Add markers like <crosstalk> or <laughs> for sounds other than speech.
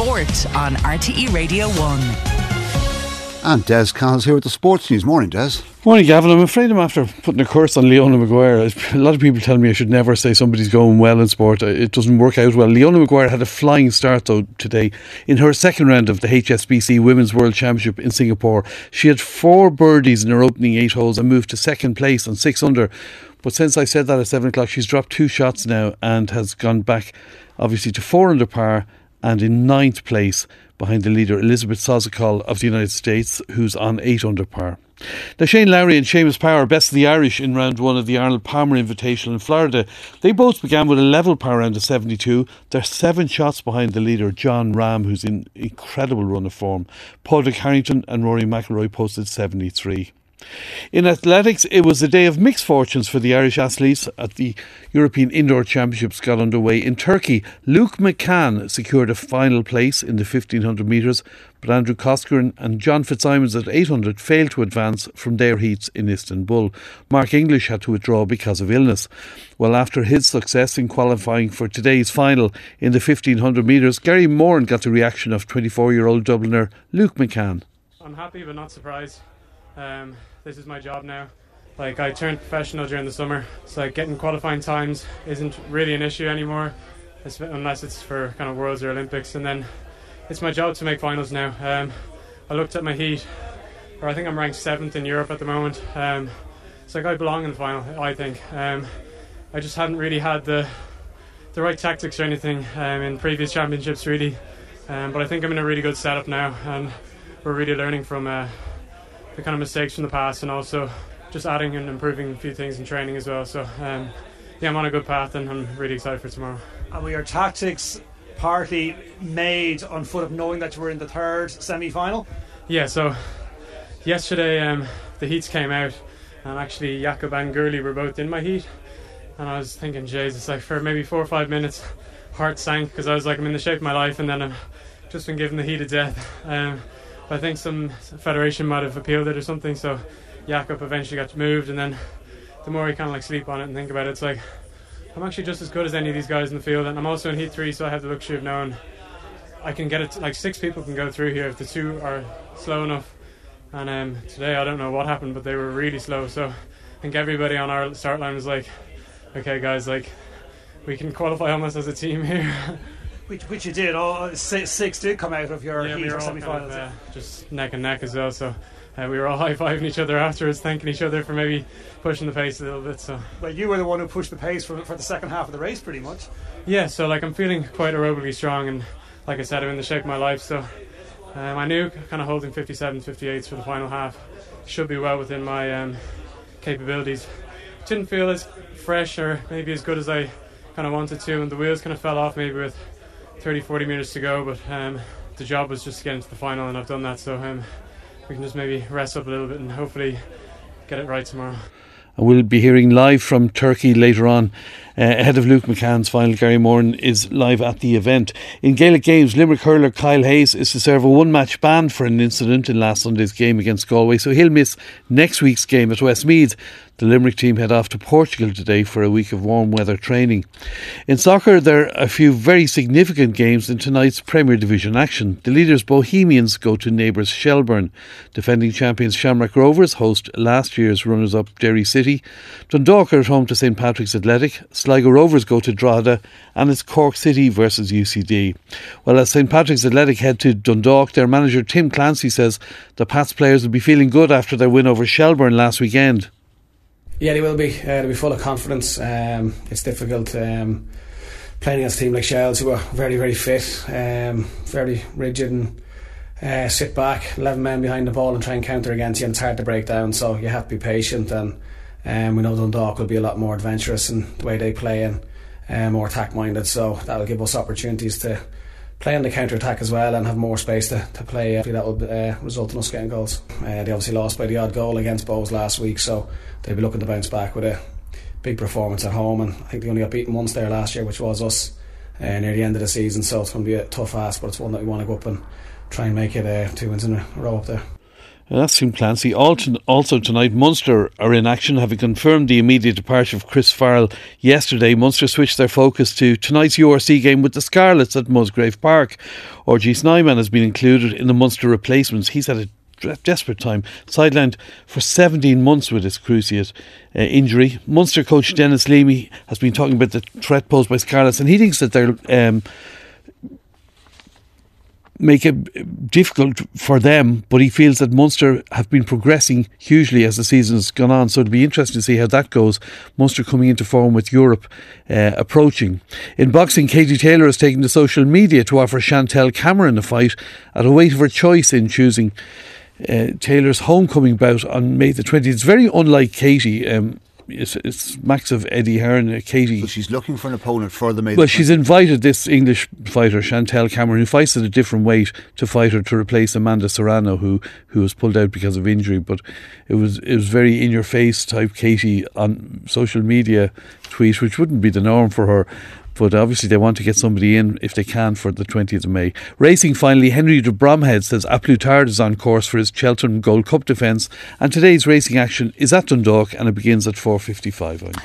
Sport on RTE Radio 1. And Des Connell's here with the sports news. Morning, Des. Morning, Gavin. I'm afraid I'm after putting a curse on Leona Maguire. A lot of people tell me I should never say somebody's going well in sport. Uh, it doesn't work out well. Leona Maguire had a flying start, though, today. In her second round of the HSBC Women's World Championship in Singapore, she had four birdies in her opening eight holes and moved to second place on six under. But since I said that at seven o'clock, she's dropped two shots now and has gone back, obviously, to four under par and in ninth place behind the leader Elizabeth Szokol of the United States, who's on 8 under par. Now, Shane Lowry and Seamus Power, best of the Irish in round one of the Arnold Palmer Invitational in Florida. They both began with a level par round of 72. They're seven shots behind the leader, Jon Rahm, who's in incredible run of form. Padraig Harrington and Rory McIlroy posted 73. In athletics, it was a day of mixed fortunes for the Irish athletes at the European Indoor Championships got underway in Turkey. Luke McCann secured a final place in the 1500 metres, but Andrew Coscoran and John Fitzsimons at 800 failed to advance from their heats in Istanbul. Mark English had to withdraw because of illness. Well, after his success in qualifying for today's final in the 1500 metres, Gary Moran got the reaction of 24 year old Dubliner Luke McCann. I'm happy but not surprised. Um, this is my job now. Like I turned professional during the summer, so like getting qualifying times isn't really an issue anymore, unless it's for kind of Worlds or Olympics. And then it's my job to make finals now. Um, I looked at my heat, or I think I'm ranked seventh in Europe at the moment. Um, so like I belong in the final, I think. Um, I just haven't really had the the right tactics or anything um, in previous championships, really. Um, but I think I'm in a really good setup now, and we're really learning from. Uh, the kind of mistakes from the past and also just adding and improving a few things in training as well. So um, yeah, I'm on a good path and I'm really excited for tomorrow. And were your tactics partly made on foot of knowing that you were in the third semi-final? Yeah. So yesterday um, the heats came out and actually Jakob and Gourley were both in my heat and I was thinking, Jesus, like for maybe four or five minutes, heart sank because I was like, I'm in the shape of my life and then I've just been given the heat of death. Um, I think some federation might have appealed it or something. So Jakob eventually got moved, and then the more you kind of like sleep on it and think about it, it's like I'm actually just as good as any of these guys in the field, and I'm also in Heat Three, so I have the luxury of knowing I can get it. Like six people can go through here if the two are slow enough. And um, today I don't know what happened, but they were really slow. So I think everybody on our start line was like, "Okay, guys, like we can qualify almost as a team here." <laughs> Which, which you did. All six, six did come out of your yeah, we or semi-finals. Kind of, uh, just neck and neck as well. So uh, we were all <laughs> high fiving each other afterwards, thanking each other for maybe pushing the pace a little bit. So well, you were the one who pushed the pace for for the second half of the race, pretty much. Yeah. So like I'm feeling quite aerobically strong, and like I said, I'm in the shape of my life. So um, I knew kind of holding 57, 58s for the final half should be well within my um, capabilities. Didn't feel as fresh or maybe as good as I kind of wanted to, and the wheels kind of fell off maybe with 30, 40 metres to go, but um, the job was just to get into the final, and I've done that. So um, we can just maybe rest up a little bit and hopefully get it right tomorrow. And we'll be hearing live from Turkey later on. Uh, ahead of Luke McCann's final, Gary Moran is live at the event. In Gaelic games, Limerick hurler Kyle Hayes is to serve a one match ban for an incident in last Sunday's game against Galway, so he'll miss next week's game at Westmeath. The Limerick team head off to Portugal today for a week of warm weather training. In soccer, there are a few very significant games in tonight's Premier Division action. The leaders Bohemians go to neighbours Shelbourne. Defending champions Shamrock Rovers host last year's runners up Derry City. Dundalk are at home to St Patrick's Athletic. Sligo Rovers go to Drogheda. And it's Cork City versus UCD. Well, as St Patrick's Athletic head to Dundalk, their manager Tim Clancy says the Pats players will be feeling good after their win over Shelbourne last weekend. Yeah, they will be. Uh, they'll be full of confidence. Um, it's difficult um, playing against a team like Shels, who are very, very fit, um, very rigid, and uh, sit back, eleven men behind the ball, and try and counter against you. And it's hard to break down. So you have to be patient. And um, we know Dundalk will be a lot more adventurous in the way they play and uh, more attack minded. So that will give us opportunities to play the counter attack as well and have more space to, to play. I think that will uh, result in us getting goals. Uh, they obviously lost by the odd goal against Bohs last week, so they'll be looking to bounce back with a big performance at home. And I think they only got beaten once there last year, which was us uh, near the end of the season. So it's going to be a tough ask, but it's one that we want to go up and try and make it uh, two wins in a row up there. That's Tim Clancy. Also tonight, Munster are in action, having confirmed the immediate departure of Chris Farrell yesterday. Munster switched their focus to tonight's URC game with the Scarlets at Musgrave Park. RG Snyman has been included in the Munster replacements. He's had a desperate time, sidelined for 17 months with his cruciate uh, injury. Munster coach Denis Leamy has been talking about the threat posed by Scarlets, and he thinks that they're. Um, make it difficult for them, but he feels that Munster have been progressing hugely as the season has gone on. So it'll be interesting to see how that goes. Munster coming into form with Europe uh, approaching. In boxing, Katie Taylor has taken to social media to offer Chantelle Cameron a fight at a weight of her choice in choosing uh, Taylor's homecoming bout on May the 20th. It's very unlike Katie. Um, it's, it's Max of Eddie Hearn, uh, Katie. So she's looking for an opponent for the May. Well, she's invited this English fighter, Chantelle Cameron, who fights at a different weight, to fight her to replace Amanda Serrano, who who was pulled out because of injury. But it was it was very in your face type Katie on social media tweet, which wouldn't be the norm for her but obviously they want to get somebody in if they can for the 20th of May. Racing finally, Henry de Bromhead says A Plus Tard is on course for his Cheltenham Gold Cup defence, and today's racing action is at Dundalk and it begins at 4.55.